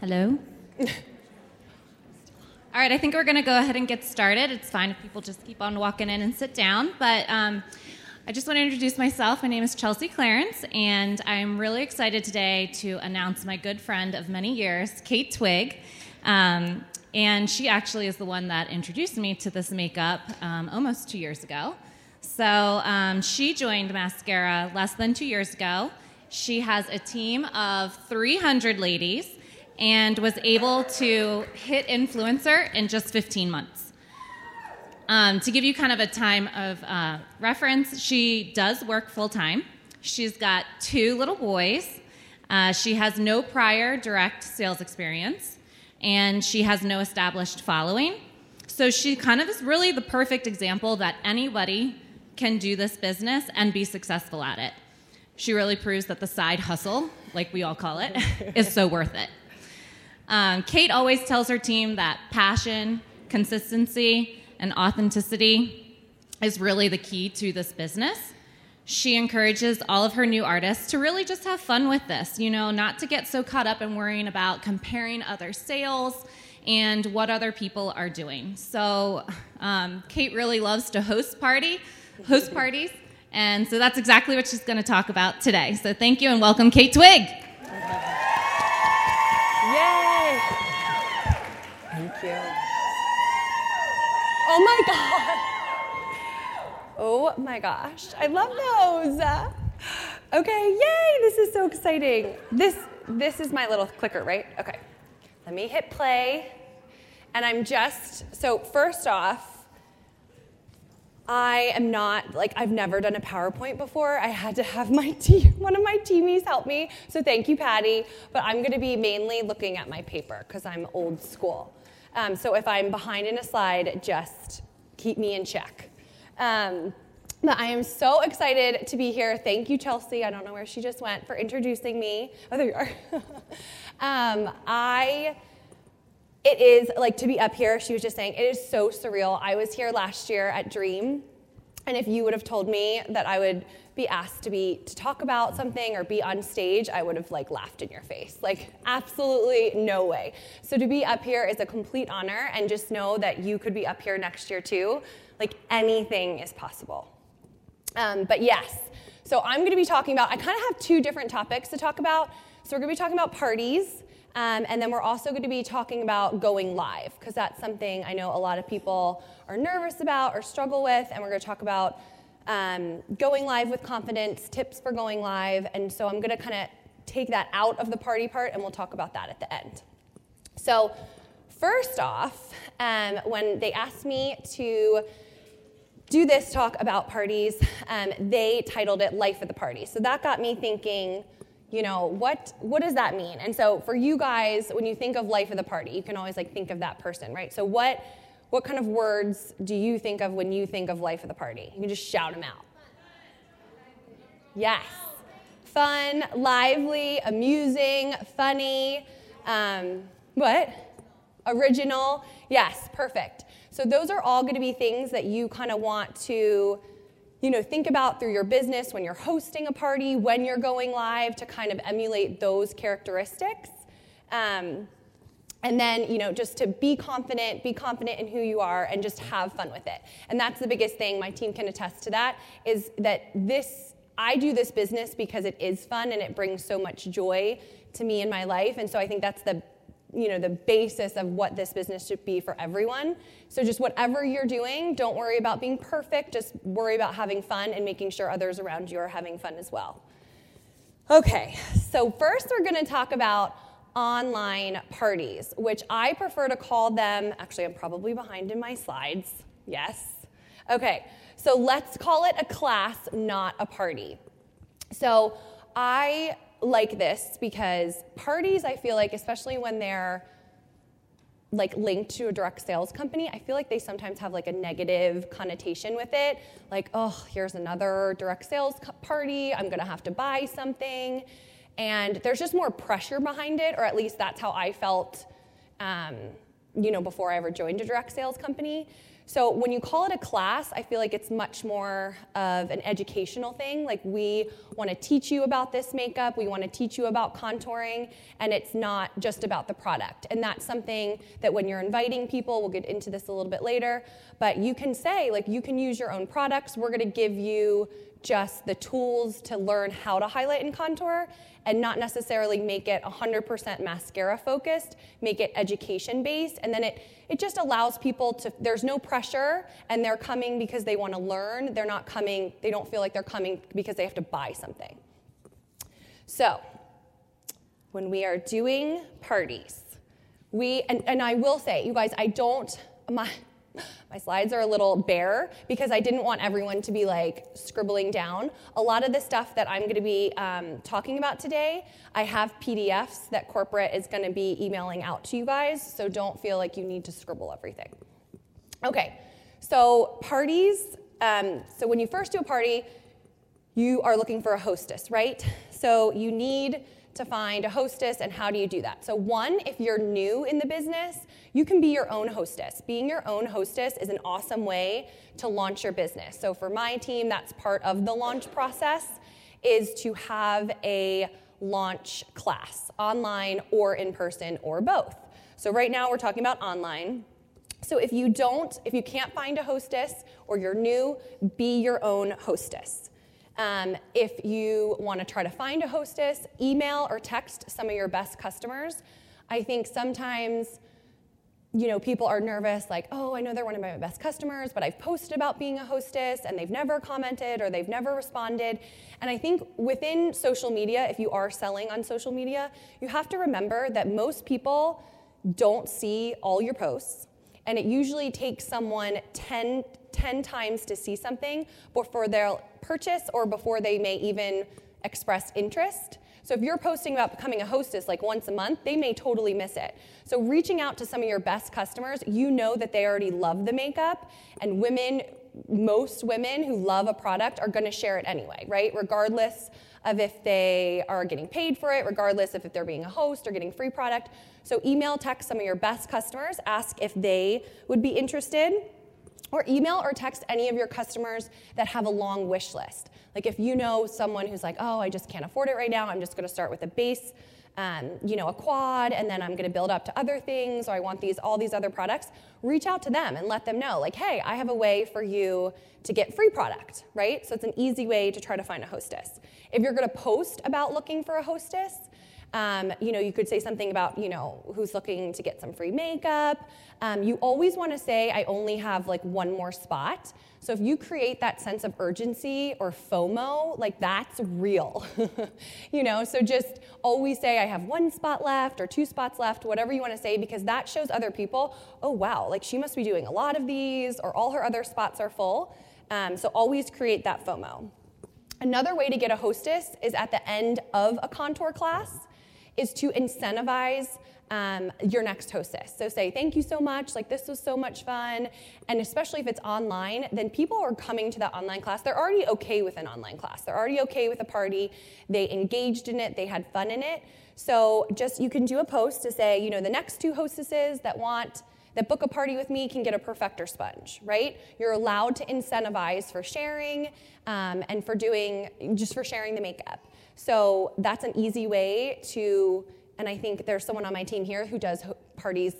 Hello? All right, I think we're going to go ahead and get started. It's fine if people just keep on walking in and sit down. But um, I just want to introduce myself. My name is Chelsea Clarence, and I'm really excited today to announce my good friend of many years, Kate Twig. Um, and she actually is the one that introduced me to this makeup um, almost two years ago. So um, she joined Maskcara less than two years ago. She has a team of 300 ladies and was able to hit influencer in just 15 months. Um, to give you kind of a time of uh, reference, she does work full time. She's got two little boys. Uh, she has no prior direct sales experience, and she has no established following. So she kind of is really the perfect example that anybody can do this business and be successful at it. She really proves that the side hustle, like we all call it, is so worth it. Um, Kate always tells her team that passion, consistency, and authenticity is really the key to this business. She encourages all of her new artists to really just have fun with this, you know, not to get so caught up in worrying about comparing other sales and what other people are doing. So, um, Kate really loves to host party, host parties, and so that's exactly what she's going to talk about today. So, thank you and welcome, Kate Twig. Yay! Thank you. Oh my god. Oh my gosh. I love those. Okay, yay! This is so exciting. This this is my little clicker, right? Okay. Let me hit play. And I'm just so first off, I am not like I've never done a PowerPoint before. I had to have my team, one of my teamies help me. So thank you, Patty. But I'm going to be mainly looking at my paper because I'm old school. Um, so if I'm behind in a slide, just keep me in check. Um, but I am so excited to be here. Thank you, Chelsea. I don't know where she just went for introducing me. Oh, there you are. um, I it is like to be up here, she was just saying, it is so surreal. I was here last year at Dream, and if you would have told me that I would be asked to be to talk about something or be on stage, I would have like laughed in your face. Like absolutely no way. So to be up here is a complete honor and just know that you could be up here next year too. Like anything is possible. Um, but yes, so I'm going to be talking about. I kind of have two different topics to talk about. So we're going to be talking about parties um, and then we're also going to be talking about going live, because that's something I know a lot of people are nervous about or struggle with. And we're going to talk about um, going live with confidence, tips for going live. And so I'm going to kind of take that out of the party part, and we'll talk about that at the end. So, first off, um, when they asked me to do this talk about parties, um, they titled it Life of the Party. So that got me thinking you know what what does that mean? And so for you guys when you think of life of the party you can always like think of that person right? So what what kind of words do you think of when you think of life of the party? You can just shout them out. Yes. Fun lively amusing funny um, what? Original? Yes perfect. So those are all going to be things that you kind of want to you know, think about through your business when you're hosting a party, when you're going live, to kind of emulate those characteristics. Um, and then, you know, just to be confident, be confident in who you are, and just have fun with it. And that's the biggest thing. My team can attest to that. Is that this? I do this business because it is fun and it brings so much joy to me in my life. And so I think that's the you know the basis of what this business should be for everyone. So just whatever you're doing don't worry about being perfect. Just worry about having fun and making sure others around you are having fun as well. Okay so first we're going to talk about online parties which i prefer to call them actually i'm probably behind in my slides. Yes. Okay so let's call it a class not a party. So i like this because parties, I feel like, especially when they're like linked to a direct sales company, I feel like they sometimes have like a negative connotation with it. Like, oh, here's another direct sales party. I'm gonna have to buy something. And there's just more pressure behind it, or at least that's how I felt, um, you know, before I ever joined a direct sales company. So when you call it a class, I feel like it's much more of an educational thing. Like we want to teach you about this makeup, we want to teach you about contouring, and it's not just about the product. And that's something that when you're inviting people, we'll get into this a little bit later, but you can say like you can use your own products. We're going to give you just the tools to learn how to highlight and contour and not necessarily make it 100% Maskcara focused, make it education based, and then it, it just allows people to, there's no pressure, and they're coming because they want to learn. They're not coming, they don't feel like they're coming because they have to buy something. So, when we are doing parties, we, and, and I will say, you guys, I don't, my, my slides are a little bare because I didn't want everyone to be like scribbling down. A lot of the stuff that I'm going to be um, talking about today, I have PDFs that corporate is going to be emailing out to you guys, so don't feel like you need to scribble everything. Okay, so parties. Um, so when you first do a party, you are looking for a hostess, right? So you need to find a hostess, and how do you do that? So, one, if you're new in the business, you can be your own hostess. Being your own hostess is an awesome way to launch your business. So, for my team, that's part of the launch process is to have a launch class, online or in person or both. So, right now we're talking about online. So, if you don't, if you can't find a hostess or you're new, be your own hostess. Um, if you want to try to find a hostess, email or text some of your best customers. I think sometimes you know, people are nervous, like, oh, I know they're one of my best customers, but I've posted about being a hostess and they've never commented or they've never responded. And I think within social media, if you are selling on social media, you have to remember that most people don't see all your posts. And it usually takes someone 10, 10 times to see something before they'll purchase or before they may even express interest. So if you're posting about becoming a hostess like once a month, they may totally miss it. So reaching out to some of your best customers, you know that they already love the makeup, and women, most women who love a product are going to share it anyway, right? Regardless of if they are getting paid for it, regardless of if they're being a host or getting free product. So email, text some of your best customers, ask if they would be interested or email or text any of your customers that have a long wish list. Like if you know someone who's like, oh, I just can't afford it right now, I'm just gonna start with a base, um, you know, a quad, and then I'm gonna build up to other things, or I want these, all these other products, reach out to them and let them know, like, hey, I have a way for you to get free product, right? So it's an easy way to try to find a hostess. If you're gonna post about looking for a hostess, um, you know, you could say something about, you know, who's looking to get some free makeup. Um, you always want to say, I only have like one more spot. So if you create that sense of urgency or FOMO, like that's real. you know, so just always say, I have one spot left or two spots left, whatever you want to say, because that shows other people, oh, wow, like she must be doing a lot of these or all her other spots are full. Um, so always create that FOMO. Another way to get a hostess is at the end of a contour class is to incentivize um, your next hostess. So say, thank you so much, like this was so much fun. And especially if it's online, then people are coming to that online class. They're already okay with an online class. They're already okay with a party. They engaged in it, they had fun in it. So just you can do a post to say, you know, the next two hostesses that want that book a party with me can get a perfector sponge, right? You're allowed to incentivize for sharing um, and for doing, just for sharing the makeup. So that's an easy way to, and I think there's someone on my team here who does parties,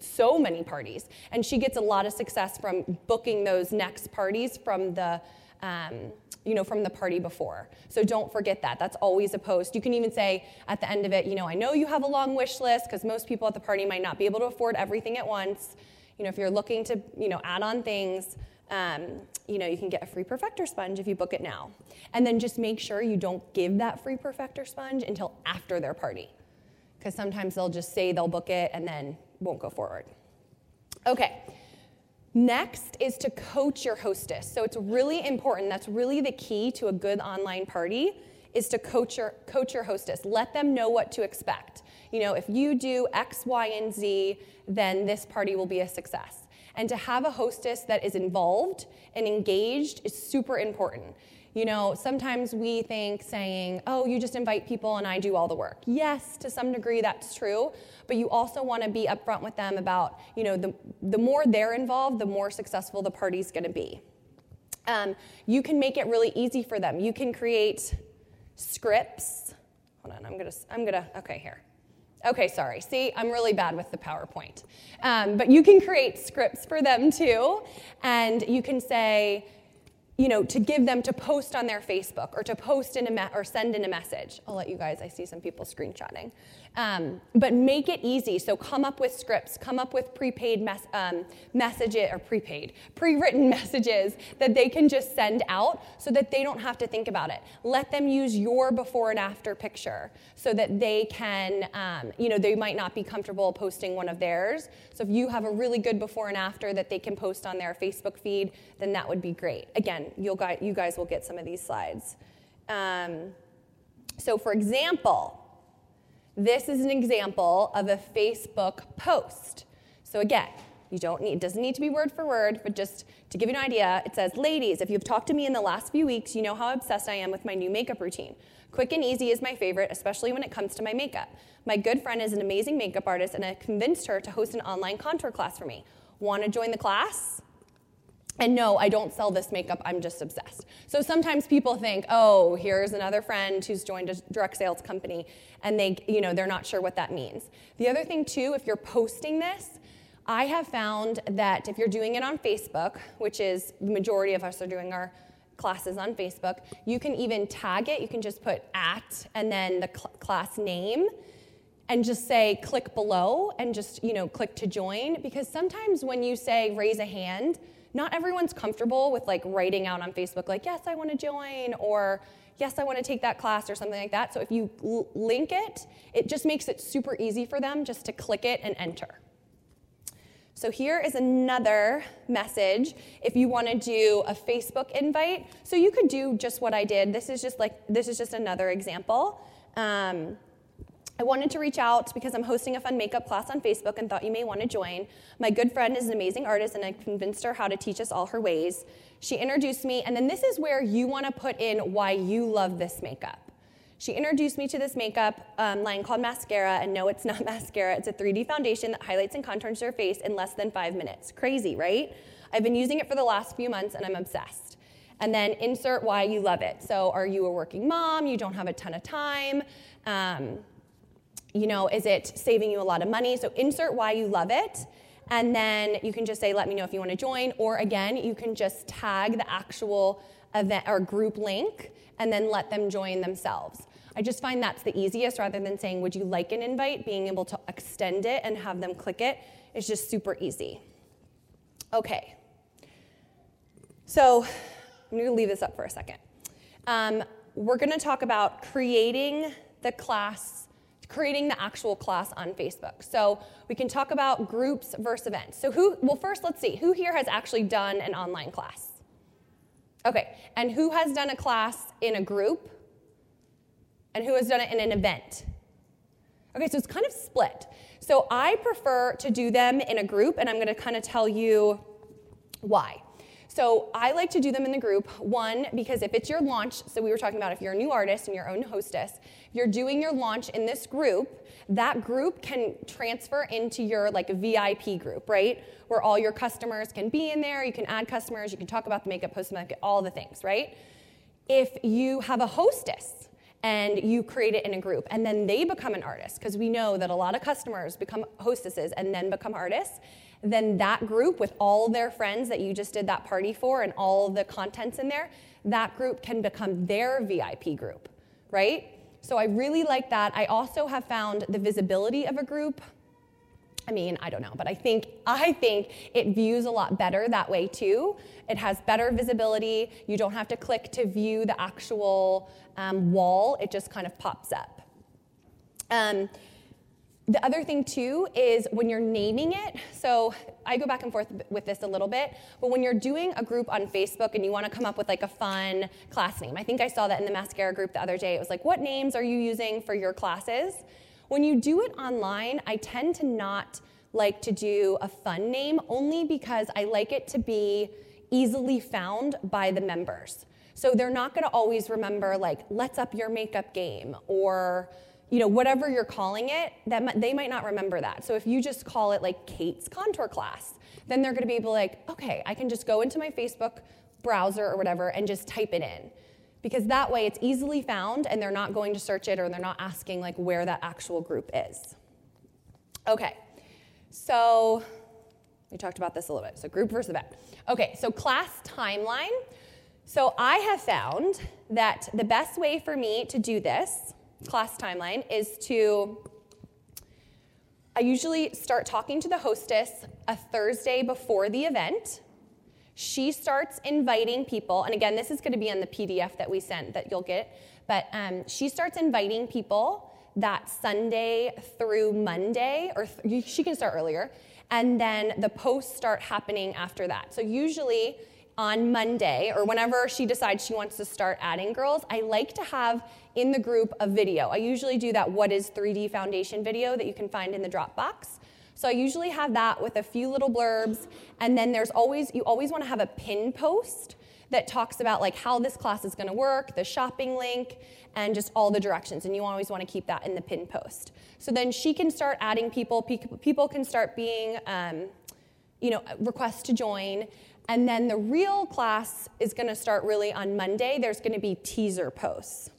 so many parties, and she gets a lot of success from booking those next parties from the, um, you know, from the party before. So don't forget that. That's always a post. You can even say at the end of it, you know, I know you have a long wish list because most people at the party might not be able to afford everything at once. You know, if you're looking to, you know, add on things, um, you know, you can get a free perfector sponge if you book it now. And then just make sure you don't give that free perfector sponge until after their party. Because sometimes they'll just say they'll book it and then won't go forward. Okay. Next is to coach your hostess. So it's really important. That's really the key to a good online party is to coach your coach your hostess. Let them know what to expect. You know, if you do X, Y, and Z, then this party will be a success. And to have a hostess that is involved and engaged is super important. You know, sometimes we think saying, oh, you just invite people and I do all the work. Yes, to some degree that's true, but you also want to be upfront with them about, you know, the, the more they're involved, the more successful the party's going to be. Um, you can make it really easy for them. You can create scripts. Hold on, I'm gonna, I'm gonna, okay, here. Okay, sorry. See, I'm really bad with the PowerPoint. Um, but you can create scripts for them too, and you can say, you know, to give them to post on their Facebook or to post in a me- or send in a message. I'll let you guys. I see some people screenshotting. Um, but make it easy. So come up with scripts, come up with prepaid mes- um, messages or prepaid, pre-written messages that they can just send out so that they don't have to think about it. Let them use your before and after picture so that they can, um, you know, they might not be comfortable posting one of theirs. So if you have a really good before and after that they can post on their Facebook feed, then that would be great. Again, you'll you guys will get some of these slides. Um, so for example, this is an example of a Facebook post. So again, you don't need, it doesn't need to be word for word, but just to give you an idea, it says, Ladies, if you've talked to me in the last few weeks, you know how obsessed I am with my new makeup routine. Quick and easy is my favorite, especially when it comes to my makeup. My good friend is an amazing makeup artist, and I convinced her to host an online contour class for me. Want to join the class? And no, I don't sell this makeup, I'm just obsessed. So sometimes people think, oh, here's another friend who's joined a direct sales company, and they, you know, they're not sure what that means. The other thing, too, if you're posting this, I have found that if you're doing it on Facebook, which is the majority of us are doing our classes on Facebook, you can even tag it. You can just put at and then the cl- class name and just say click below and just, you know, click to join because sometimes when you say raise a hand, not everyone's comfortable with like writing out on Facebook, like, yes, I want to join, or yes, I want to take that class, or something like that. So if you l- link it, it just makes it super easy for them just to click it and enter. So here is another message if you want to do a Facebook invite. So you could do just what I did. This is just like this is just another example. Um, I wanted to reach out because I'm hosting a fun makeup class on Facebook and thought you may want to join. My good friend is an amazing artist, and I convinced her how to teach us all her ways. She introduced me, and then this is where you want to put in why you love this makeup. She introduced me to this makeup um, line called Maskcara, and no, it's not mascara. It's a 3D foundation that highlights and contours your face in less than five minutes. Crazy, right? I've been using it for the last few months, and I'm obsessed. And then insert why you love it. So, are you a working mom? You don't have a ton of time. Um, you know, is it saving you a lot of money? So insert why you love it. And then you can just say, let me know if you want to join. Or again, you can just tag the actual event or group link and then let them join themselves. I just find that's the easiest rather than saying, would you like an invite? Being able to extend it and have them click it is just super easy. Okay. So I'm going to leave this up for a second. Um, we're going to talk about creating the class creating the actual class on Facebook. So we can talk about groups versus events. So who, well, first let's see, who here has actually done an online class? Okay, and who has done a class in a group? And who has done it in an event? Okay, so it's kind of split. So I prefer to do them in a group, and I'm gonna kind of tell you why. So I like to do them in the group. One, because if it's your launch, so we were talking about if you're a new artist and your own hostess, you're doing your launch in this group, that group can transfer into your like VIP group, right? Where all your customers can be in there, you can add customers, you can talk about the makeup, post makeup, all the things, right? If you have a hostess and you create it in a group and then they become an artist, because we know that a lot of customers become hostesses and then become artists, then that group with all their friends that you just did that party for and all the contents in there, that group can become their VIP group, right? So I really like that. I also have found the visibility of a group. I mean, I don't know, but I think I think it views a lot better that way too. It has better visibility. You don't have to click to view the actual um, wall. It just kind of pops up. Um, the other thing too is when you're naming it, so I go back and forth with this a little bit, but when you're doing a group on Facebook and you want to come up with like a fun class name, I think I saw that in the Maskcara group the other day. It was like, what names are you using for your classes? When you do it online, I tend to not like to do a fun name only because I like it to be easily found by the members. So they're not going to always remember like let's up your makeup game or you know whatever you're calling it that they might not remember that. So if you just call it like Kate's contour class, then they're going to be able like okay, I can just go into my Facebook browser or whatever and just type it in. Because that way it's easily found and they're not going to search it or they're not asking like where that actual group is. Okay. So we talked about this a little bit. So group versus event. Okay, so class timeline. So I have found that the best way for me to do this class timeline is to I usually start talking to the hostess a Thursday before the event. She starts inviting people, and again, this is going to be on the PDF that we sent that you'll get, but um, she starts inviting people that Sunday through Monday, or th- she can start earlier, and then the posts start happening after that. So usually on Monday, or whenever she decides she wants to start adding girls, I like to have in the group a video. I usually do that What is 3D Foundation video that you can find in the Dropbox. So I usually have that with a few little blurbs, and then there's always, you always want to have a pin post that talks about like how this class is going to work, the shopping link, and just all the directions. And you always want to keep that in the pin post. So then she can start adding people. People can start being, um, you know, requests to join. And then the real class is going to start really on Monday. There's going to be teaser posts.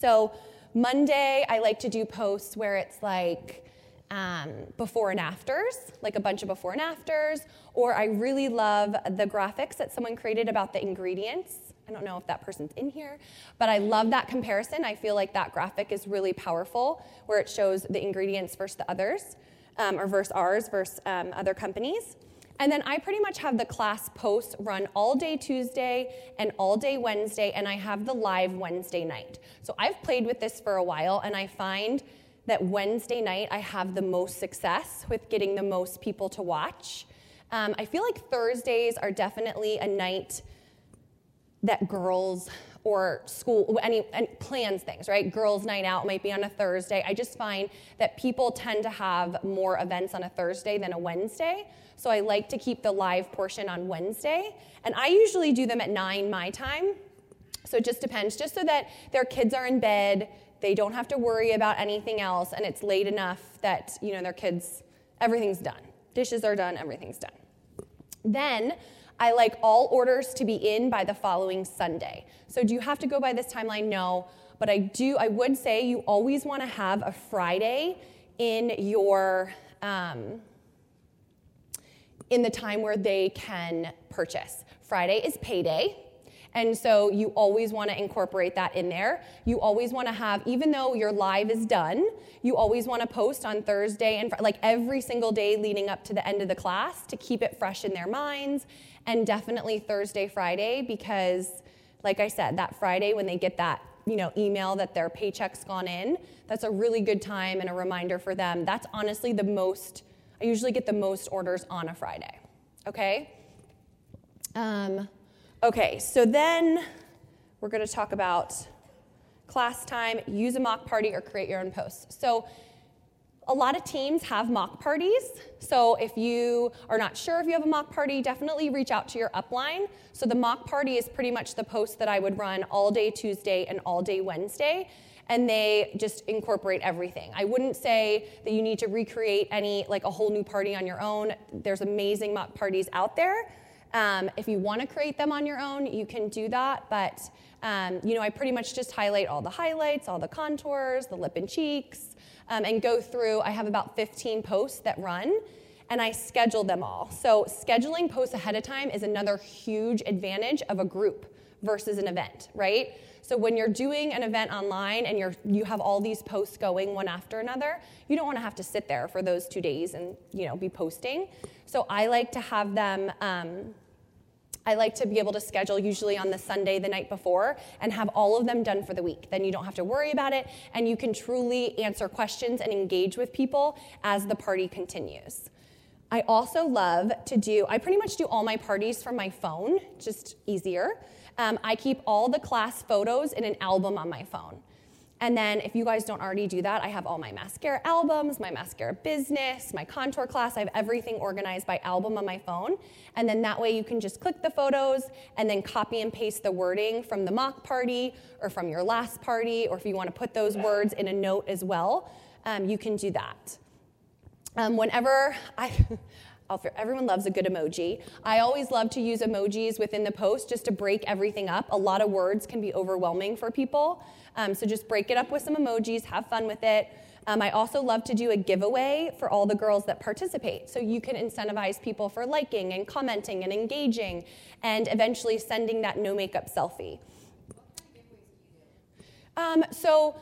So Monday, I like to do posts where it's like um, before and afters, like a bunch of before and afters, or I really love the graphics that someone created about the ingredients. I don't know if that person's in here, but I love that comparison. I feel like that graphic is really powerful where it shows the ingredients versus the others, um, or versus ours versus um, other companies. And then I pretty much have the class posts run all day Tuesday and all day Wednesday, and I have the live Wednesday night. So I've played with this for a while, and I find that Wednesday night I have the most success with getting the most people to watch. Um, I feel like Thursdays are definitely a night that girls or school any, any, plans things right? Girls night out might be on a thursday. I just find that people tend to have more events on a thursday than a wednesday. So i like to keep the live portion on wednesday. And i usually do them at 9 my time. So it just depends just so that their kids are in bed they don't have to worry about anything else and it's late enough that you know their kids everything's done. Dishes are done everything's done. Then I like all orders to be in by the following Sunday. So do you have to go by this timeline? No. But I do, I would say you always want to have a Friday in your, um, in the time where they can purchase. Friday is payday. And so you always want to incorporate that in there. You always want to have, even though your live is done, you always want to post on Thursday and like every single day leading up to the end of the class to keep it fresh in their minds. And definitely Thursday, Friday, because like I said, that Friday when they get that you know email that their paycheck's gone in, that's a really good time and a reminder for them. That's honestly the most. I usually get the most orders on a Friday. Okay. Um, Okay, so then we're going to talk about class time, use a mock party, or create your own posts. So a lot of teams have mock parties. So if you are not sure if you have a mock party, definitely reach out to your upline. So the mock party is pretty much the post that I would run all day Tuesday and all day Wednesday. And they just incorporate everything. I wouldn't say that you need to recreate any, like a whole new party on your own. There's amazing mock parties out there. Um, if you want to create them on your own, you can do that. But um, you know, I pretty much just highlight all the highlights, all the contours, the lip and cheeks, um, and go through. I have about 15 posts that run, and I schedule them all. So scheduling posts ahead of time is another huge advantage of a group versus an event, right? So when you're doing an event online and you're you have all these posts going one after another, you don't want to have to sit there for those two days and you know be posting. So I like to have them. Um, I like to be able to schedule usually on the Sunday the night before and have all of them done for the week. Then you don't have to worry about it and you can truly answer questions and engage with people as the party continues. I also love to do, I pretty much do all my parties from my phone, just easier. Um, I keep all the class photos in an album on my phone. And then, if you guys don't already do that, I have all my Maskcara albums, my Maskcara business, my contour class. I have everything organized by album on my phone. And then that way you can just click the photos and then copy and paste the wording from the mock party or from your last party, or if you want to put those words in a note as well, um, you can do that. Um, whenever I, everyone loves a good emoji. I always love to use emojis within the post just to break everything up. A lot of words can be overwhelming for people. Um, so just break it up with some emojis, have fun with it. Um, I also love to do a giveaway for all the girls that participate. So you can incentivize people for liking and commenting and engaging and eventually sending that no makeup selfie. Um, so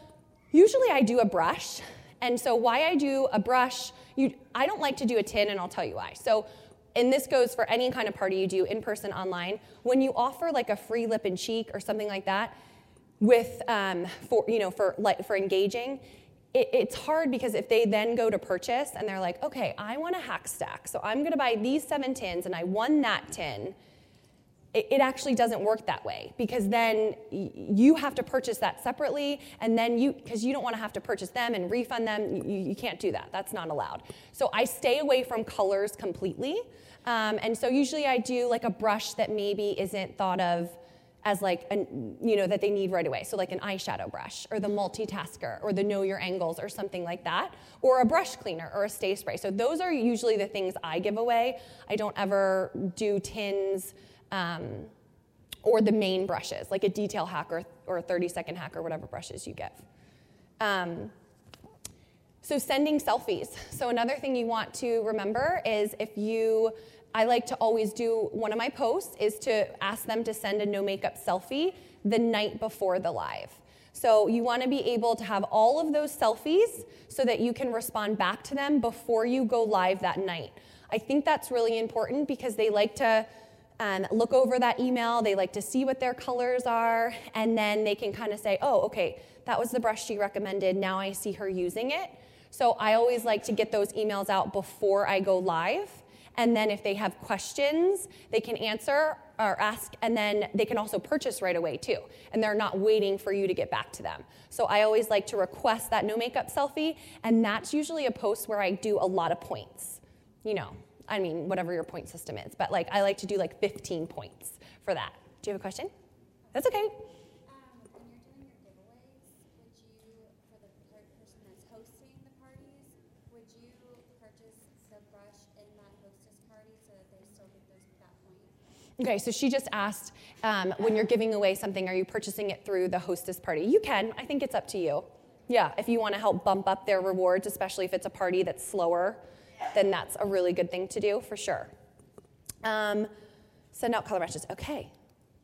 usually I do a brush. And so why I do a brush you, I don't like to do a tin, and I'll tell you why. So, and this goes for any kind of party you do in person, online. When you offer like a free lip and cheek or something like that, with um, for you know for like for engaging, it, it's hard because if they then go to purchase and they're like, okay, I want a hack stack, so I'm going to buy these seven tins, and I won that tin it, actually doesn't work that way because then you have to purchase that separately and then you because you don't want to have to purchase them and refund them you, you, can't do that that's not allowed. So i stay away from colors completely um, and so usually i do like a brush that maybe isn't thought of as like an, you know that they need right away so like an eyeshadow brush or the multitasker or the know your angles or something like that or a brush cleaner or a stay spray so those are usually the things i give away i don't ever do tins um, or the main brushes, like a detail hack or, or a 30 second hack or whatever brushes you give. Um, so, sending selfies. So, another thing you want to remember is if you, I like to always do one of my posts is to ask them to send a no makeup selfie the night before the live. So, you want to be able to have all of those selfies so that you can respond back to them before you go live that night. I think that's really important because they like to um, look over that email. They like to see what their colors are, and then they can kind of say, oh, okay, that was the brush she recommended. Now I see her using it. So I always like to get those emails out before I go live. And then if they have questions, they can answer or ask, and then they can also purchase right away too. And they're not waiting for you to get back to them. So I always like to request that no makeup selfie, and that's usually a post where I do a lot of points. You know, I mean, whatever your point system is. But like, I like to do like 15 points for that. Do you have a question? That's okay. Okay, so she just asked um, when you're giving away something, are you purchasing it through the hostess party? You can. I think it's up to you. Yeah, if you want to help bump up their rewards, especially if it's a party that's slower then that's a really good thing to do for sure. Um, send out color matches. Okay,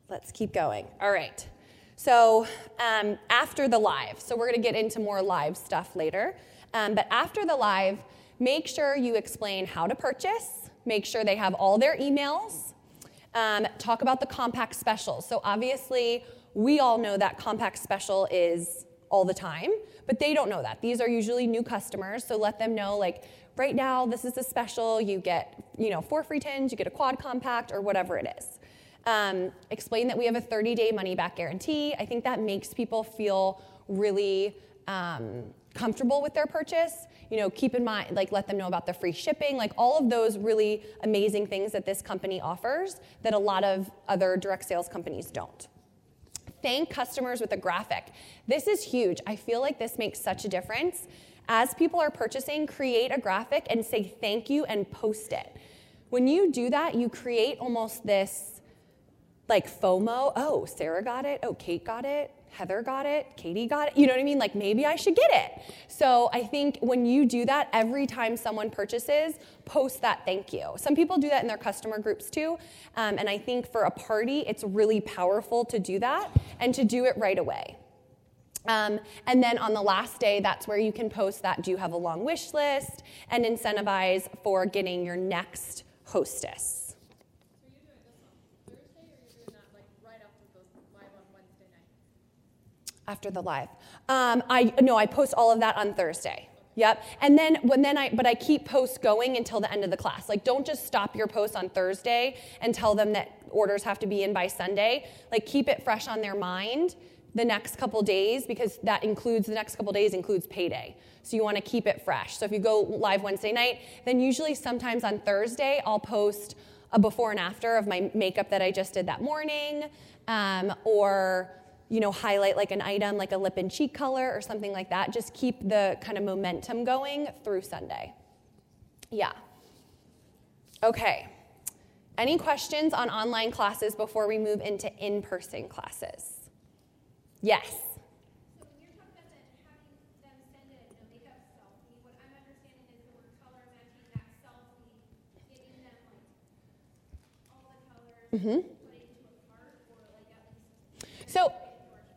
let's keep going. All right. So um, after the live, so we're going to get into more live stuff later. Um, but after the live, make sure you explain how to purchase. Make sure they have all their emails. Um, talk about the compact special. So obviously, we all know that compact special is all the time, but they don't know that. These are usually new customers, so let them know like right now this is a special, you get, you know, four free tins, you get a quad compact or whatever it is. Um, explain that we have a 30-day money-back guarantee. I think that makes people feel really um, comfortable with their purchase. You know, keep in mind, like let them know about the free shipping, like all of those really amazing things that this company offers that a lot of other direct sales companies don't. Thank customers with a graphic. This is huge. I feel like this makes such a difference. As people are purchasing, create a graphic and say thank you and post it. When you do that, you create almost this like FOMO. Oh, Sarah got it. Oh, Kate got it. Heather got it, Katie got it. You know what I mean? Like maybe I should get it. So I think when you do that, every time someone purchases, post that thank you. Some people do that in their customer groups too. Um, and I think for a party, it's really powerful to do that and to do it right away. Um, and then on the last day, that's where you can post that do you have a long wish list and incentivize for getting your next hostess. After the live. Um, I no, I post all of that on Thursday. Yep. And then when then I but I keep posts going until the end of the class. Like don't just stop your post on Thursday and tell them that orders have to be in by Sunday. Like keep it fresh on their mind the next couple days because that includes the next couple days includes payday. So you want to keep it fresh. So if you go live Wednesday night, then usually sometimes on Thursday I'll post a before and after of my makeup that I just did that morning, um, or you know highlight like an item like a lip and cheek color or something like that. Just keep the kind of momentum going through Sunday. Yeah. Okay. Any questions on online classes before we move into in-person classes? Yes. So when you're talking about the, having them send a you know, makeup selfie, what I'm understanding is that we're color matching that selfie, giving them like all the colors, Mm-hmm. put it into a cart, or like at least So,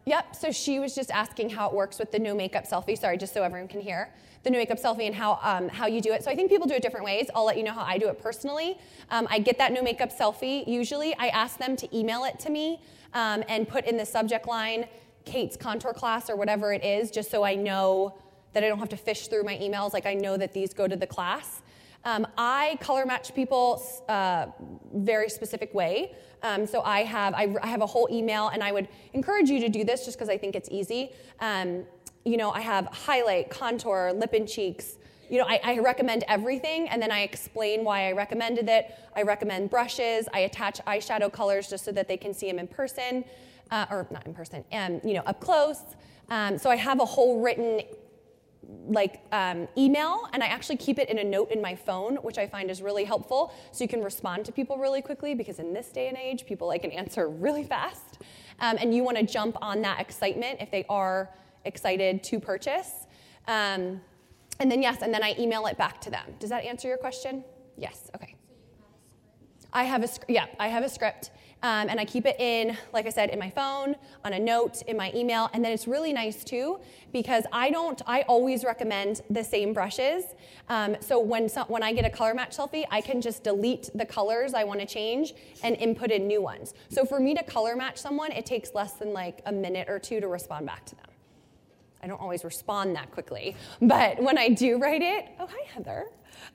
yep, so she was just asking how it works with the no makeup selfie. Sorry, just so everyone can hear. The no makeup selfie and how, um, how you do it. So, I think people do it different ways. I'll let you know how I do it personally. Um, I get that no makeup selfie. Usually, I ask them to email it to me um, and put in the subject line Kate's contour class or whatever it is, just so I know that I don't have to fish through my emails. Like, I know that these go to the class. Um, I color match people uh, very specific way. Um, so I have I, I have a whole email, and I would encourage you to do this just because I think it's easy. Um, you know, I have highlight, contour, lip and cheeks. You know, I, I recommend everything, and then I explain why I recommended it. I recommend brushes. I attach eyeshadow colors just so that they can see them in person, uh, or not in person, and you know, up close. Um, so I have a whole written like um, email and i actually keep it in a note in my phone which i find is really helpful so you can respond to people really quickly because in this day and age people like an answer really fast. Um, and you want to jump on that excitement if they are excited to purchase. Um, and then yes and then i email it back to them. Does that answer your question? Yes okay. I have a script yeah, I have a script, um, and I keep it in, like I said, in my phone, on a note, in my email, and then it's really nice too because I don't. I always recommend the same brushes. Um, so when when I get a color match selfie, I can just delete the colors I want to change and input in new ones. So for me to color match someone, it takes less than like a minute or two to respond back to them. I don't always respond that quickly, but when I do write it, oh hi Heather,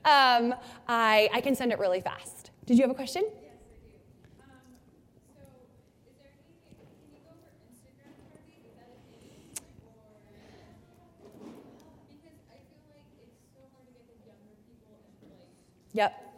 um, I I can send it really fast. Did you have a question? Yes, I do. Um, so is there anything, can you go for Instagram parties? Is that a thing? Or, because I feel like it's so hard to get the younger people and like, Yep. say on Facebook and whenever I do, do Facebook for certain people, they're like, everyone like thinks it's a, like someone's, uh, what's it called? It's not them, or it's like, you know, spam because they never go on Facebook. They're like always on Instagram.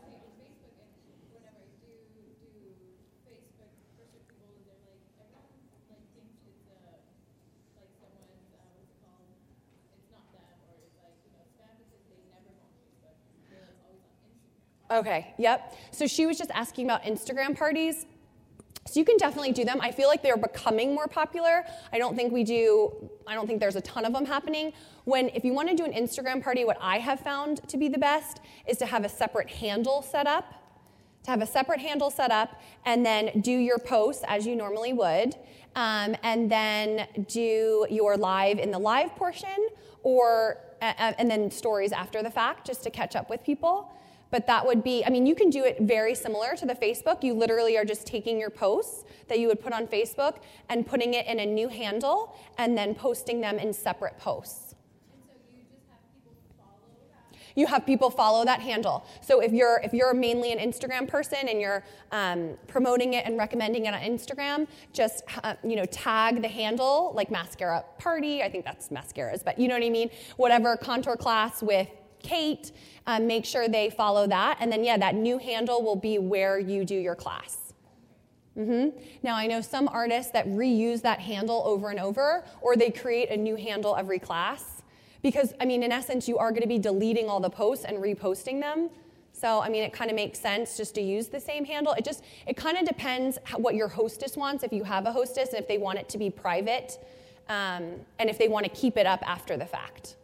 Okay, yep. So she was just asking about Instagram parties. You can definitely do them. I feel like they're becoming more popular. I don't think we do, I don't think there's a ton of them happening. When, if you want to do an Instagram party, what I have found to be the best is to have a separate handle set up, to have a separate handle set up, and then do your posts as you normally would, um, and then do your live in the live portion, or, uh, and then stories after the fact just to catch up with people. But that would be, I mean, you can do it very similar to the Facebook. You literally are just taking your posts that you would put on Facebook and putting it in a new handle and then posting them in separate posts. You have people follow that handle. So if you're if you're mainly an Instagram person and you're um, promoting it and recommending it on Instagram, just uh, you know tag the handle like mascara party. I think that's mascaras, but you know what I mean. Whatever contour class with Kate, um, make sure they follow that, and then yeah, that new handle will be where you do your class. Mm-hmm. Now I know some artists that reuse that handle over and over, or they create a new handle every class. Because, I mean, in essence, you are going to be deleting all the posts and reposting them. So, I mean, it kind of makes sense just to use the same handle. It just, it kind of depends what your hostess wants, if you have a hostess, and if they want it to be private, um, and if they want to keep it up after the fact.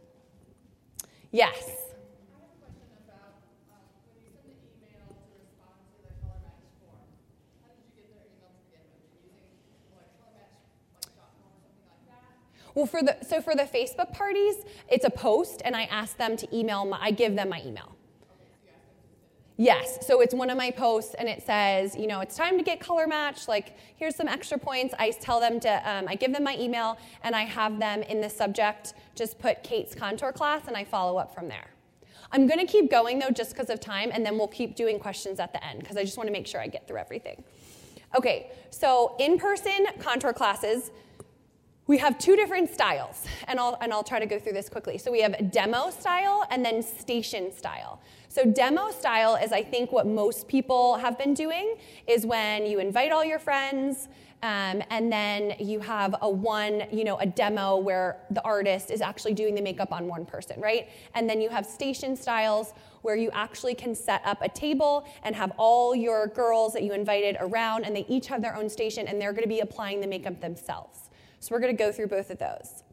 Yes. I have a question about um, when you send the email to respond to the color match form. How did you get their email to begin with? Were you using like color match like dot com or something like that? Well, for the so for the Facebook parties, it's a post, and I ask them to email. My, I give them my email. Yes, so it's one of my posts, and it says, you know, it's time to get color matched. Like, here's some extra points. I tell them to, um, I give them my email, and I have them in the subject just put Kate's contour class, and I follow up from there. I'm going to keep going though, just because of time, and then we'll keep doing questions at the end because I just want to make sure I get through everything. Okay, so in person contour classes, we have two different styles, and I'll, and I'll try to go through this quickly. So we have demo style and then station style. So demo style is, I think, what most people have been doing is when you invite all your friends, um, and then you have a one, you know, a demo where the artist is actually doing the makeup on one person, right? And then you have station styles where you actually can set up a table and have all your girls that you invited around, and they each have their own station, and they're going to be applying the makeup themselves. So we're going to go through both of those.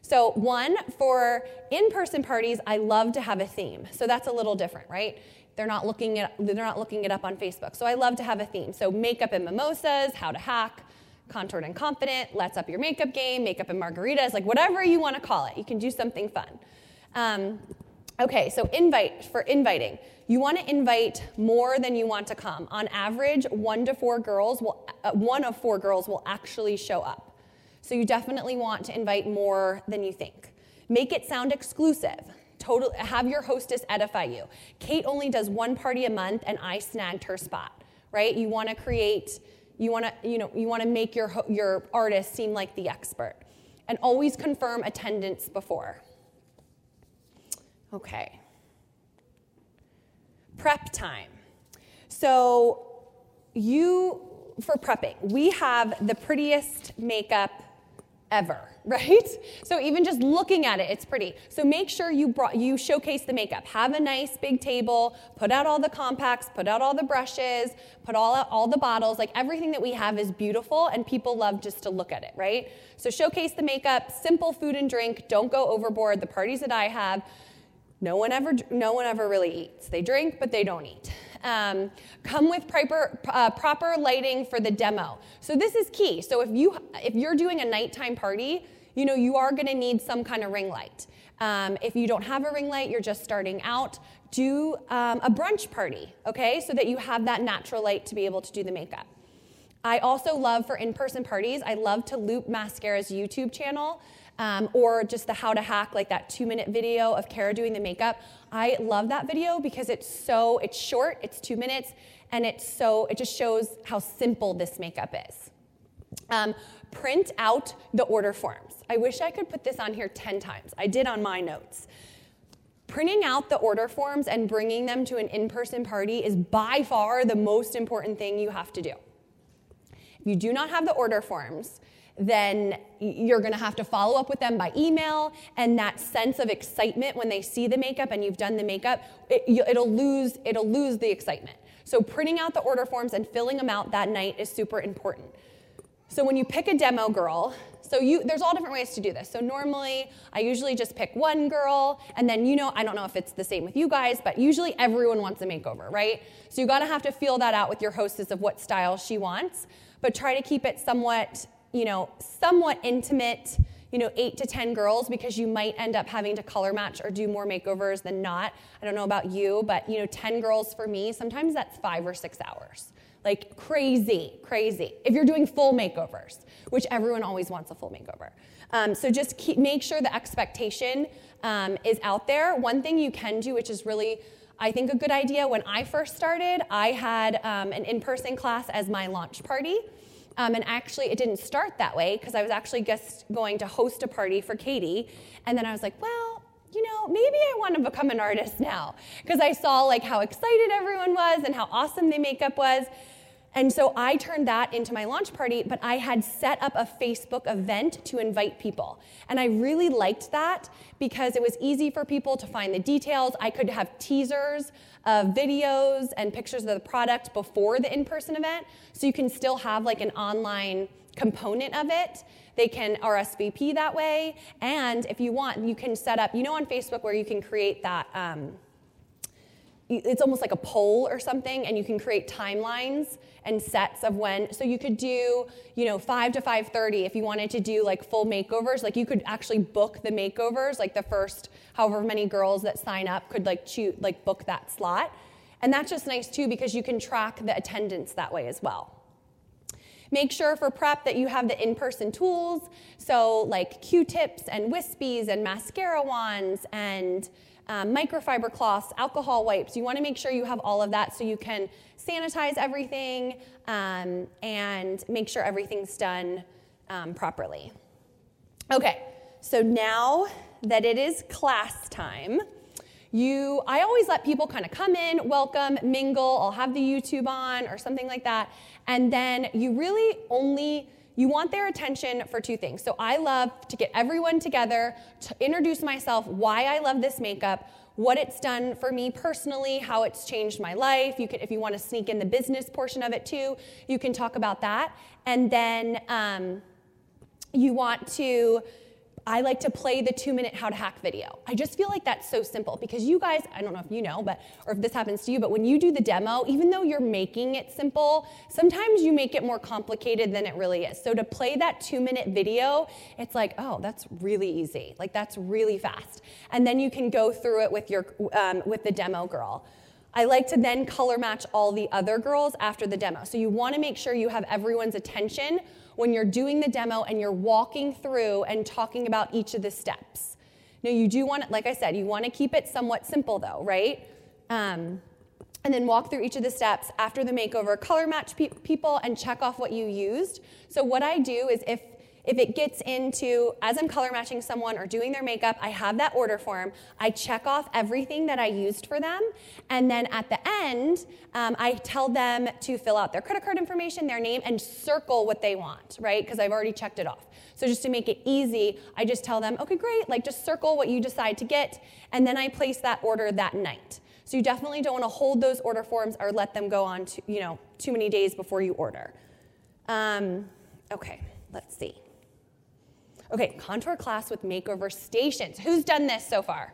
So, one, for in person parties, I love to have a theme. So that's a little different, right? They're not, looking at, they're not looking it up on Facebook. So I love to have a theme. So, makeup and mimosas, how to hack, contoured and confident, let's up your makeup game, makeup and margaritas, like whatever you want to call it. You can do something fun. Um, okay, so invite for inviting. You want to invite more than you want to come. On average, one to four girls will, uh, one of four girls will actually show up. So you definitely want to invite more than you think. Make it sound exclusive. Total, have your hostess edify you. Kate only does one party a month, and I snagged her spot. Right? You want to create. You want to, you know, you want to make your your artist seem like the expert, and always confirm attendance before. Okay. Prep time. So you for prepping, we have the prettiest makeup ever, right? So even just looking at it, it's pretty. So make sure you brought you showcase the makeup. Have a nice big table, put out all the compacts, put out all the brushes, put all out all the bottles. Like everything that we have is beautiful and people love just to look at it, right? So showcase the makeup, simple food and drink, don't go overboard. The parties that I have, no one ever no one ever really eats. They drink, but they don't eat. Um, come with proper, uh, proper lighting for the demo. So this is key. So if you if you're doing a nighttime party, you know you are going to need some kind of ring light. Um, if you don't have a ring light, you're just starting out. Do um, a brunch party, okay, so that you have that natural light to be able to do the makeup. I also love for in-person parties. I love to loop Maskcara's YouTube channel um, or just the how to hack, like that two minute video of Cara doing the makeup. I love that video because it's so, it's short, it's two minutes, and it's so, it just shows how simple this makeup is. Um, print out the order forms. I wish I could put this on here 10 times. I did on my notes. Printing out the order forms and bringing them to an in person party is by far the most important thing you have to do. If you do not have the order forms, then you're going to have to follow up with them by email and that sense of excitement when they see the makeup and you've done the makeup it, will lose it'll lose the excitement. So printing out the order forms and filling them out that night is super important. So when you pick a demo girl so you there's all different ways to do this. So normally i usually just pick one girl and then you know i don't know if it's the same with you guys but usually everyone wants a makeover right? So you got to have to feel that out with your hostess of what style she wants but try to keep it somewhat you know, somewhat intimate, you know, eight to 10 girls because you might end up having to color match or do more makeovers than not. I don't know about you, but, you know, 10 girls for me, sometimes that's five or six hours. Like crazy, crazy. If you're doing full makeovers, which everyone always wants a full makeover. Um, so just keep, make sure the expectation um, is out there. One thing you can do, which is really I think a good idea. When I first started, I had um, an in person class as my launch party. Um, and actually, it didn't start that way because I was actually just going to host a party for Katie. And then I was like, well, you know, maybe I want to become an artist now because I saw like how excited everyone was and how awesome the makeup was. And so I turned that into my launch party, but I had set up a Facebook event to invite people. And I really liked that because it was easy for people to find the details. I could have teasers of videos and pictures of the product before the in person event. So you can still have like an online component of it. They can RSVP that way. And if you want, you can set up, you know, on Facebook where you can create that. Um, it's almost like a poll or something, and you can create timelines and sets of when so you could do you know 5 to 5.30 if you wanted to do like full makeovers. Like you could actually book the makeovers like the first however many girls that sign up could like choose like book that slot. And that's just nice too because you can track the attendance that way as well. Make sure for prep that you have the in-person tools, so like Q-tips and wispies and mascara wands and um, microfiber cloths, alcohol wipes. You want to make sure you have all of that so you can sanitize everything um, and make sure everything's done um, properly. Okay, so now that it is class time, you I always let people kind of come in, welcome, mingle, I'll have the YouTube on or something like that. And then you really only you want their attention for two things. So I love to get everyone together, to introduce myself, why I love this makeup, what it's done for me personally, how it's changed my life. You can, if you want to sneak in the business portion of it too, you can talk about that. And then um, you want to I like to play the two minute how to hack video. I just feel like that's so simple because you guys, I don't know if you know, but or if this happens to you, but when you do the demo, even though you're making it simple, sometimes you make it more complicated than it really is. So to play that two minute video, it's like, oh, that's really easy. Like that's really fast. And then you can go through it with your um, with the demo girl. I like to then color match all the other girls after the demo. So you want to make sure you have everyone's attention when you're doing the demo and you're walking through and talking about each of the steps. Now, you do want, like I said, you want to keep it somewhat simple though, right? Um, and then walk through each of the steps after the makeover, color match pe- people, and check off what you used. So, what I do is if if it gets into, as I'm color matching someone or doing their makeup, I have that order form. I check off everything that I used for them. And then at the end, um, I tell them to fill out their credit card information, their name, and circle what they want, right? Because I've already checked it off. So just to make it easy, I just tell them, okay, great, like just circle what you decide to get. And then I place that order that night. So you definitely don't want to hold those order forms or let them go on to, you know, too many days before you order. Um, okay, let's see. Okay, contour class with makeover stations. Who's done this so far?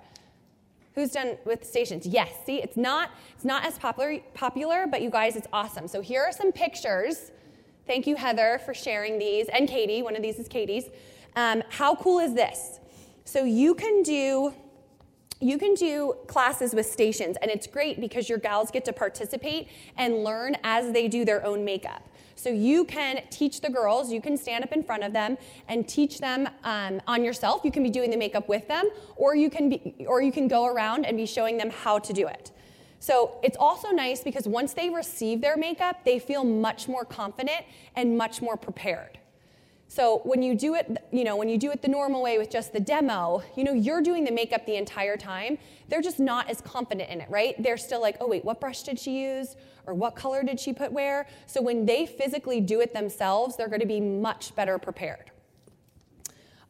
Who's done with stations? Yes. See, it's not it's not as popular popular, but you guys, it's awesome. So here are some pictures. Thank you, Heather, for sharing these, and Katie. One of these is Katie's. Um, how cool is this? So you can do you can do classes with stations, and it's great because your gals get to participate and learn as they do their own makeup. So you can teach the girls, you can stand up in front of them and teach them um, on yourself. You can be doing the makeup with them, or you can be, or you can go around and be showing them how to do it. So it's also nice because once they receive their makeup, they feel much more confident and much more prepared. So when you do it, you know, when you do it the normal way with just the demo, you know, you're doing the makeup the entire time. They're just not as confident in it, right? They're still like, oh wait, what brush did she use? Or what color did she put where? So when they physically do it themselves, they're going to be much better prepared.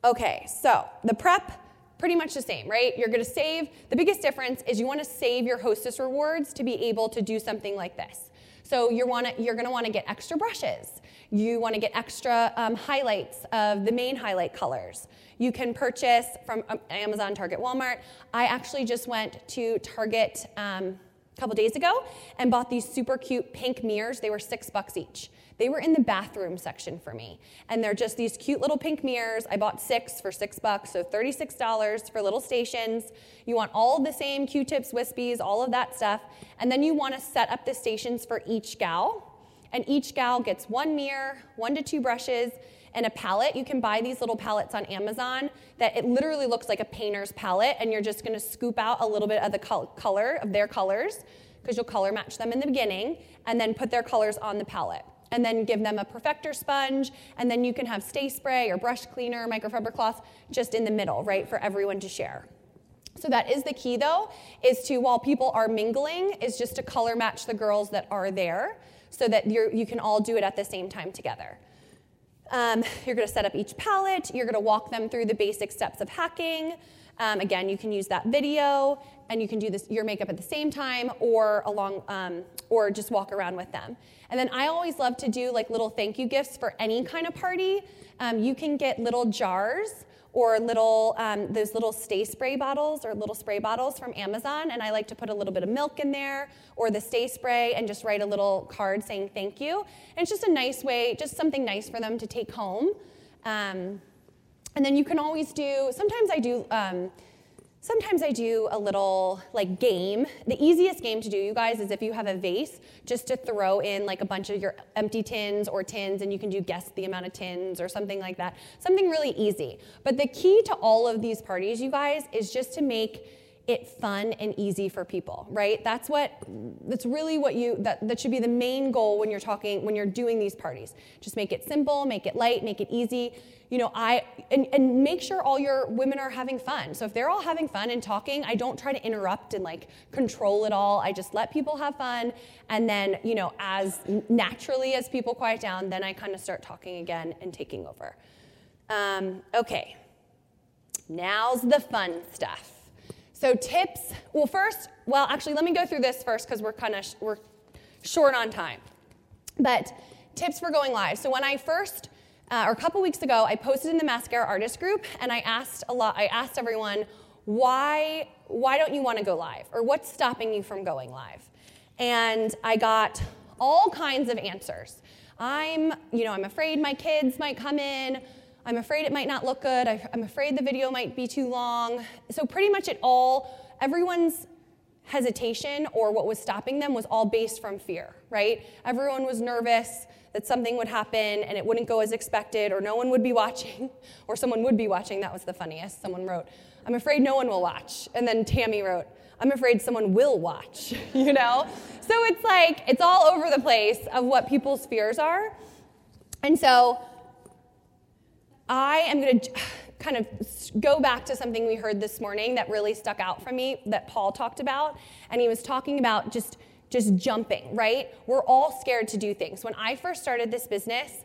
Okay, so the prep, pretty much the same, right? You're going to save, the biggest difference is you want to save your hostess rewards to be able to do something like this. So you're, wanna, you're want to get extra brushes. You want to get extra um, highlights of the main highlight colors. You can purchase from um, Amazon, Target, Walmart. I actually just went to Target um, a couple days ago and bought these super cute pink mirrors. They were six bucks each. They were in the bathroom section for me. And they're just these cute little pink mirrors. I bought six for six bucks, so $36 for little stations. You want all the same Q tips, wispies, all of that stuff. And then you want to set up the stations for each gal and each gal gets one mirror, one to two brushes, and a palette. You can buy these little palettes on Amazon that it literally looks like a painter's palette, and you're just gonna scoop out a little bit of the color of their colors, because you'll color match them in the beginning, and then put their colors on the palette. And then give them a perfector sponge, and then you can have stay spray or brush cleaner, microfiber cloth just in the middle, right, for everyone to share. So that is the key though, is to, while people are mingling, is just to color match the girls that are there so that you can all do it at the same time together. Um, you're going to set up each palette. You're going to walk them through the basic steps of hacking. Um, again, you can use that video, and you can do this your makeup at the same time, or along, um, or just walk around with them. And then I always love to do like little thank you gifts for any kind of party. Um, you can get little jars or little um, those little stay spray bottles or little spray bottles from Amazon, and I like to put a little bit of milk in there or the stay spray and just write a little card saying thank you. And it's just a nice way, just something nice for them to take home. Um, and then you can always do. Sometimes I do. Um, Sometimes I do a little like game. The easiest game to do, you guys, is if you have a vase, just to throw in like a bunch of your empty tins or tins, and you can do guess the amount of tins or something like that. Something really easy. But the key to all of these parties, you guys, is just to make it fun and easy for people, right? That's what that's really what you that, that should be the main goal when you're talking when you're doing these parties. Just make it simple, make it light, make it easy. You know, I and, and make sure all your women are having fun. So if they're all having fun and talking, I don't try to interrupt and like control it all. I just let people have fun and then, you know, as naturally as people quiet down, then I kind of start talking again and taking over. Um, okay. Now's the fun stuff. So tips. Well, first, well, actually, let me go through this first because we're kind of sh- we're short on time. But tips for going live. So when I first, uh, or a couple weeks ago, I posted in the Maskcara artist group, and I asked a lot. I asked everyone why why don't you want to go live, or what's stopping you from going live? And I got all kinds of answers. I'm, you know, I'm afraid my kids might come in. I'm afraid it might not look good. I'm afraid the video might be too long. So, pretty much it all, everyone's hesitation or what was stopping them was all based from fear, right? Everyone was nervous that something would happen and it wouldn't go as expected or no one would be watching or someone would be watching. That was the funniest. Someone wrote, I'm afraid no one will watch. And then Tammy wrote, I'm afraid someone will watch, you know? So it's like, it's all over the place of what people's fears are. And so I am going to kind of go back to something we heard this morning that really stuck out for me that Paul talked about. And he was talking about just just jumping, right? We're all scared to do things. When I first started this business,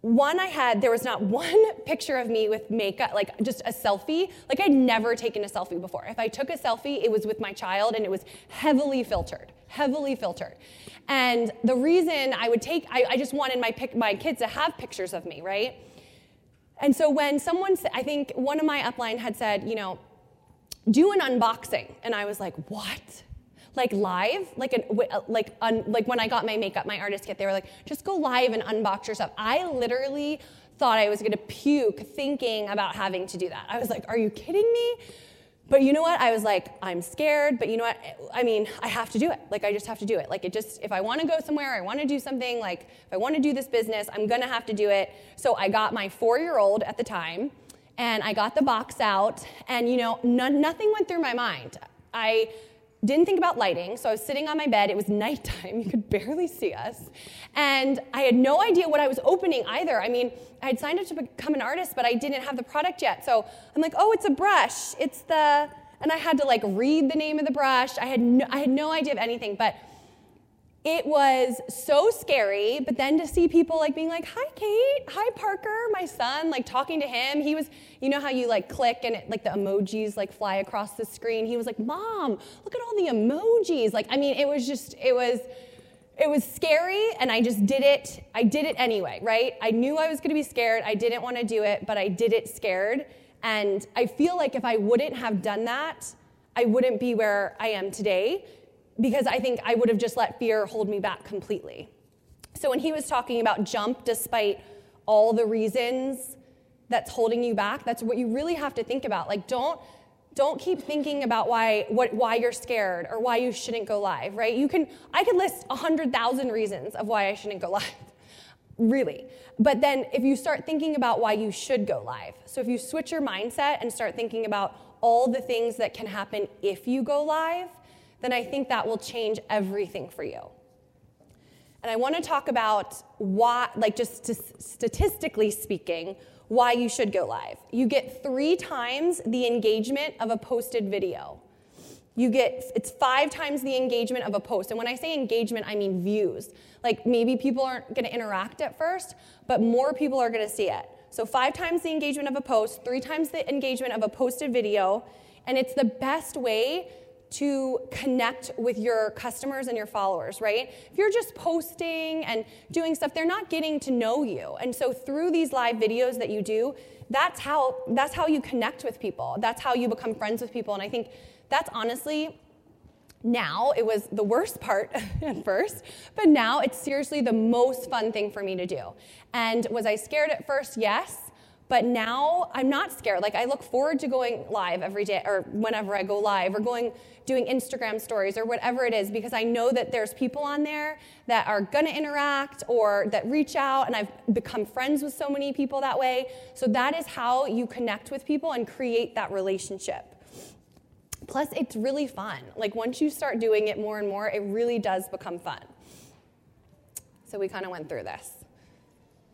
one I had, there was not one picture of me with makeup, like just a selfie. Like I'd never taken a selfie before. If I took a selfie, it was with my child and it was heavily filtered, heavily filtered. And the reason I would take, I, I just wanted my, pic, my kids to have pictures of me, right? And so when someone, I think one of my upline had said, you know, do an unboxing. And I was like, what? Like live? Like, an, uh, like, un, like when I got my makeup, my artist kit, they were like, just go live and unbox your stuff. I literally thought I was gonna puke thinking about having to do that. I was like, are you kidding me? But you know what? I was like, I'm scared, but you know what? I mean, I have to do it. Like, I just have to do it. Like, it just, if I want to go somewhere, I want to do something, like, if I want to do this business, I'm going to have to do it. So I got my four year old at the time, and I got the box out, and, you know, nothing went through my mind. I didn't think about lighting, so I was sitting on my bed. It was nighttime, you could barely see us. And I had no idea what I was opening either. I mean, I had signed up to become an artist, but I didn't have the product yet. So I'm like, oh, it's a brush. It's the, and I had to like read the name of the brush. I had no, I had no idea of anything, but it was so scary, but then to see people like being like, hi, Kate, hi, Parker, my son, like talking to him. He was, you know how you like click and it, like the emojis like fly across the screen. He was like, Mom, look at all the emojis. Like, I mean, it was just, it was, it was scary and I just did it. I did it anyway, right? I knew I was gonna be scared. I didn't wanna do it, but I did it scared. And I feel like if I wouldn't have done that, I wouldn't be where I am today because I think I would have just let fear hold me back completely. So when he was talking about jump despite all the reasons that's holding you back, that's what you really have to think about. Like don't don't keep thinking about why what why you're scared or why you shouldn't go live, right? You can I could list 100,000 reasons of why I shouldn't go live. really. But then if you start thinking about why you should go live. So if you switch your mindset and start thinking about all the things that can happen if you go live, then I think that will change everything for you. And I want to talk about why, like just statistically speaking, why you should go live. You get three times the engagement of a posted video. You get, it's five times the engagement of a post. And when I say engagement, I mean views. Like maybe people aren't going to interact at first, but more people are going to see it. So five times the engagement of a post, three times the engagement of a posted video. And it's the best way to connect with your customers and your followers, right? If you're just posting and doing stuff, they're not getting to know you. And so through these live videos that you do, that's how that's how you connect with people. That's how you become friends with people. And I think that's honestly now it was the worst part at first, but now it's seriously the most fun thing for me to do. And was I scared at first? Yes. But now I'm not scared. Like I look forward to going live every day or whenever I go live or going doing Instagram stories or whatever it is because I know that there's people on there that are going to interact or that reach out and I've become friends with so many people that way. So that is how you connect with people and create that relationship. Plus, it's really fun. Like, once you start doing it more and more, it really does become fun. So, we kind of went through this.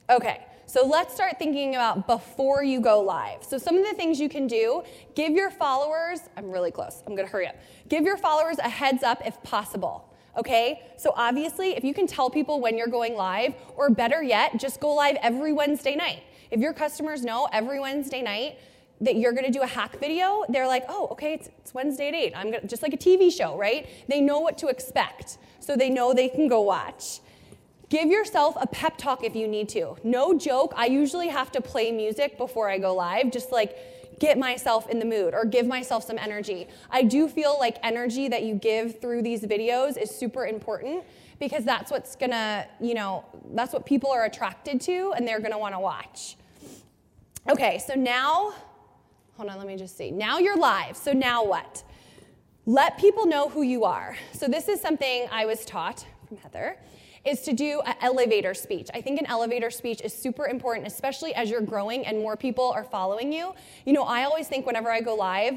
Okay, so let's start thinking about before you go live. So, some of the things you can do give your followers, I'm really close, I'm gonna hurry up. Give your followers a heads up if possible. Okay, so obviously, if you can tell people when you're going live, or better yet, just go live every Wednesday night. If your customers know every Wednesday night that you're gonna do a hack video, they're like, oh, okay, it's, it's Wednesday at 8. I'm gonna, just like a TV show, right? They know what to expect, so they know they can go watch. Give yourself a pep talk if you need to. No joke, I usually have to play music before I go live, just like get myself in the mood or give myself some energy. I do feel like energy that you give through these videos is super important because that's what's gonna, you know, that's what people are attracted to and they're gonna wanna watch. Okay, so now, hold on, let me just see. Now you're live, so now what? Let people know who you are. So this is something I was taught from Heather is to do an elevator speech. I think an elevator speech is super important, especially as you're growing and more people are following you. You know, I always think whenever I go live,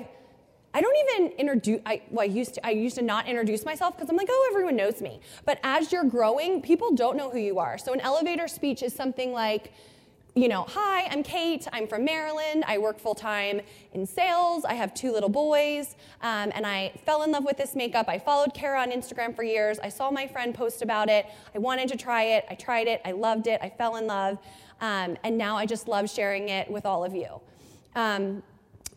I don't even introduce. I, well, I used to. I used to not introduce myself because I'm like, oh, everyone knows me. But as you're growing, people don't know who you are. So an elevator speech is something like, you know, hi, I'm Kate. I'm from Maryland. I work full time in sales. I have two little boys, um, and I fell in love with this makeup. I followed Cara on Instagram for years. I saw my friend post about it. I wanted to try it. I tried it. I loved it. I fell in love, um, and now I just love sharing it with all of you. Um,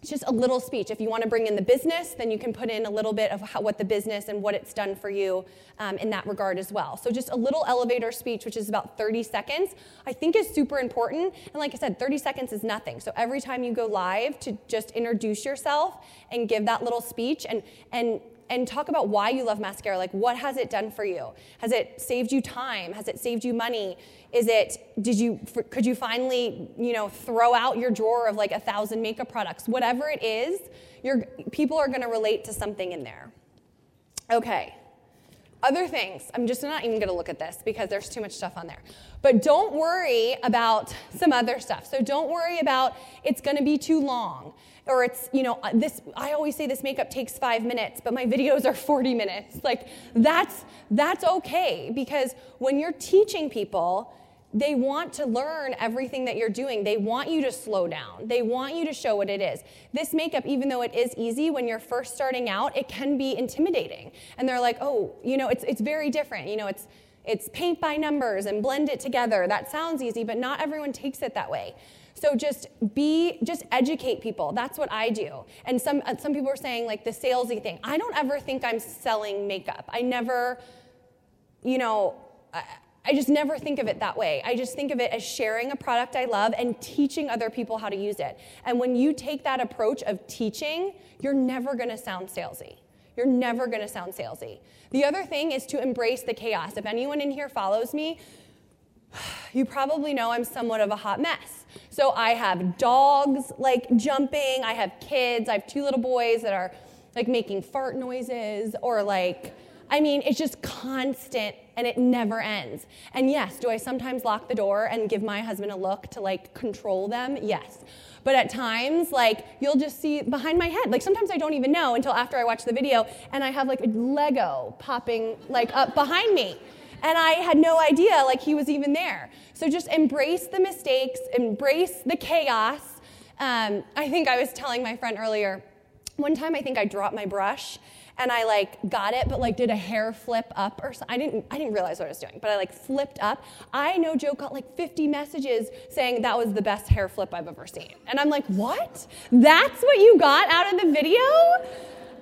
it's just a little speech. If you want to bring in the business, then you can put in a little bit of how, what the business and what it's done for you um, in that regard as well. So, just a little elevator speech, which is about 30 seconds, I think is super important. And like I said, 30 seconds is nothing. So, every time you go live, to just introduce yourself and give that little speech and, and and talk about why you love Maskcara. Like, what has it done for you? Has it saved you time? Has it saved you money? Is it, did you, could you finally, you know, throw out your drawer of like a thousand makeup products? Whatever it is, your, people are gonna relate to something in there. Okay. Other things, I'm just not even gonna look at this because there's too much stuff on there. But don't worry about some other stuff. So don't worry about it's gonna be too long or it's, you know, uh, this, I always say this makeup takes five minutes, but my videos are 40 minutes. Like, that's, that's okay because when you're teaching people, they want to learn everything that you're doing. They want you to slow down. They want you to show what it is. This makeup, even though it is easy when you're first starting out, it can be intimidating. And they're like, oh, you know, it's, it's very different. You know, it's, it's paint by numbers and blend it together. That sounds easy, but not everyone takes it that way. So just be, just educate people. That's what I do. And some, some people are saying like the salesy thing. I don't ever think I'm selling makeup. I never, you know, I, just never think of it that way. I just think of it as sharing a product I love and teaching other people how to use it. And when you take that approach of teaching, you're never gonna sound salesy. You're never gonna sound salesy. The other thing is to embrace the chaos. If anyone in here follows me, you probably know I'm somewhat of a hot mess. So I have dogs like jumping, I have kids, I have two little boys that are like making fart noises or like, I mean, it's just constant and it never ends. And yes, do I sometimes lock the door and give my husband a look to like control them? Yes. But at times, like, you'll just see behind my head. Like, sometimes I don't even know until after I watch the video, and I have like a Lego popping like up behind me and I had no idea like he was even there. So just embrace the mistakes, embrace the chaos. Um, I think I was telling my friend earlier, one time I think I dropped my brush and I like got it, but like did a hair flip up or something. I didn't, I didn't realize what I was doing, but I like flipped up. I no joke got like 50 messages saying that was the best hair flip I've ever seen. And I'm like, what? That's what you got out of the video?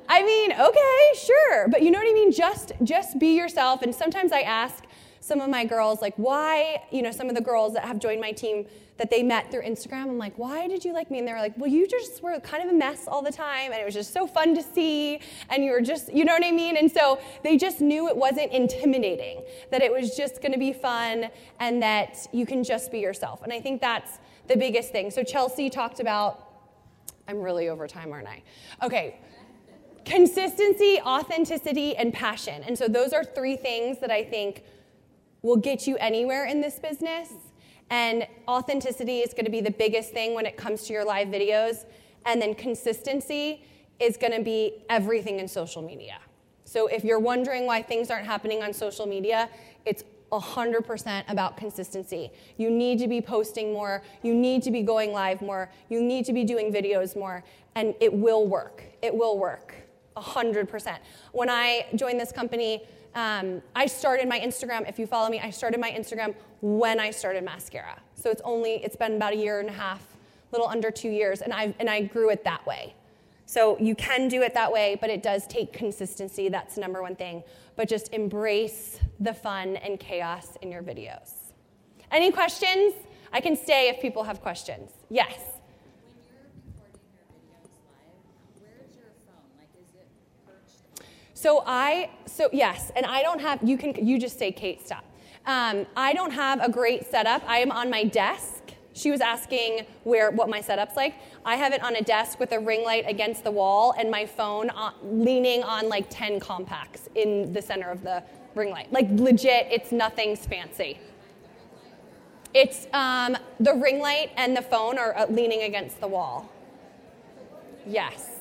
I mean, okay, sure, but you know what I mean? Just just be yourself. And sometimes I ask some of my girls like why, you know, some of the girls that have joined my team that they met through Instagram, I'm like, why did you like me? And they were like, well, you just were kind of a mess all the time, and it was just so fun to see, and you were just, you know what I mean? And so they just knew it wasn't intimidating, that it was just gonna be fun, and that you can just be yourself. And I think that's the biggest thing. So Chelsea talked about, I'm really over time, aren't I? Okay, Consistency, authenticity, and passion. And so those are three things that I think will get you anywhere in this business. And authenticity is going to be the biggest thing when it comes to your live videos. And then consistency is going to be everything in social media. So if you're wondering why things aren't happening on social media, it's 100% about consistency. You need to be posting more, you need to be going live more, you need to be doing videos more, and it will work. It will work. 100%. When I joined this company, um, I started my Instagram. If you follow me, I started my Instagram when I started Maskcara. So it's only it's been about a year and a half, little under two years, and I and I grew it that way. So you can do it that way, but it does take consistency. That's the number one thing. But just embrace the fun and chaos in your videos. Any questions? I can stay if people have questions. Yes. When you're recording your videos live, where's your phone? Like, is it perched? on- So I, so yes, and I don't have, you can, you just say Kate, stop. Um, I don't have a great setup. I am on my desk. She was asking where, what my setup's like. I have it on a desk with a ring light against the wall and my phone on, leaning on like 10 compacts in the center of the ring light. Like legit, it's nothing's fancy. It's um, the ring light and the phone are uh, leaning against the wall. Yes.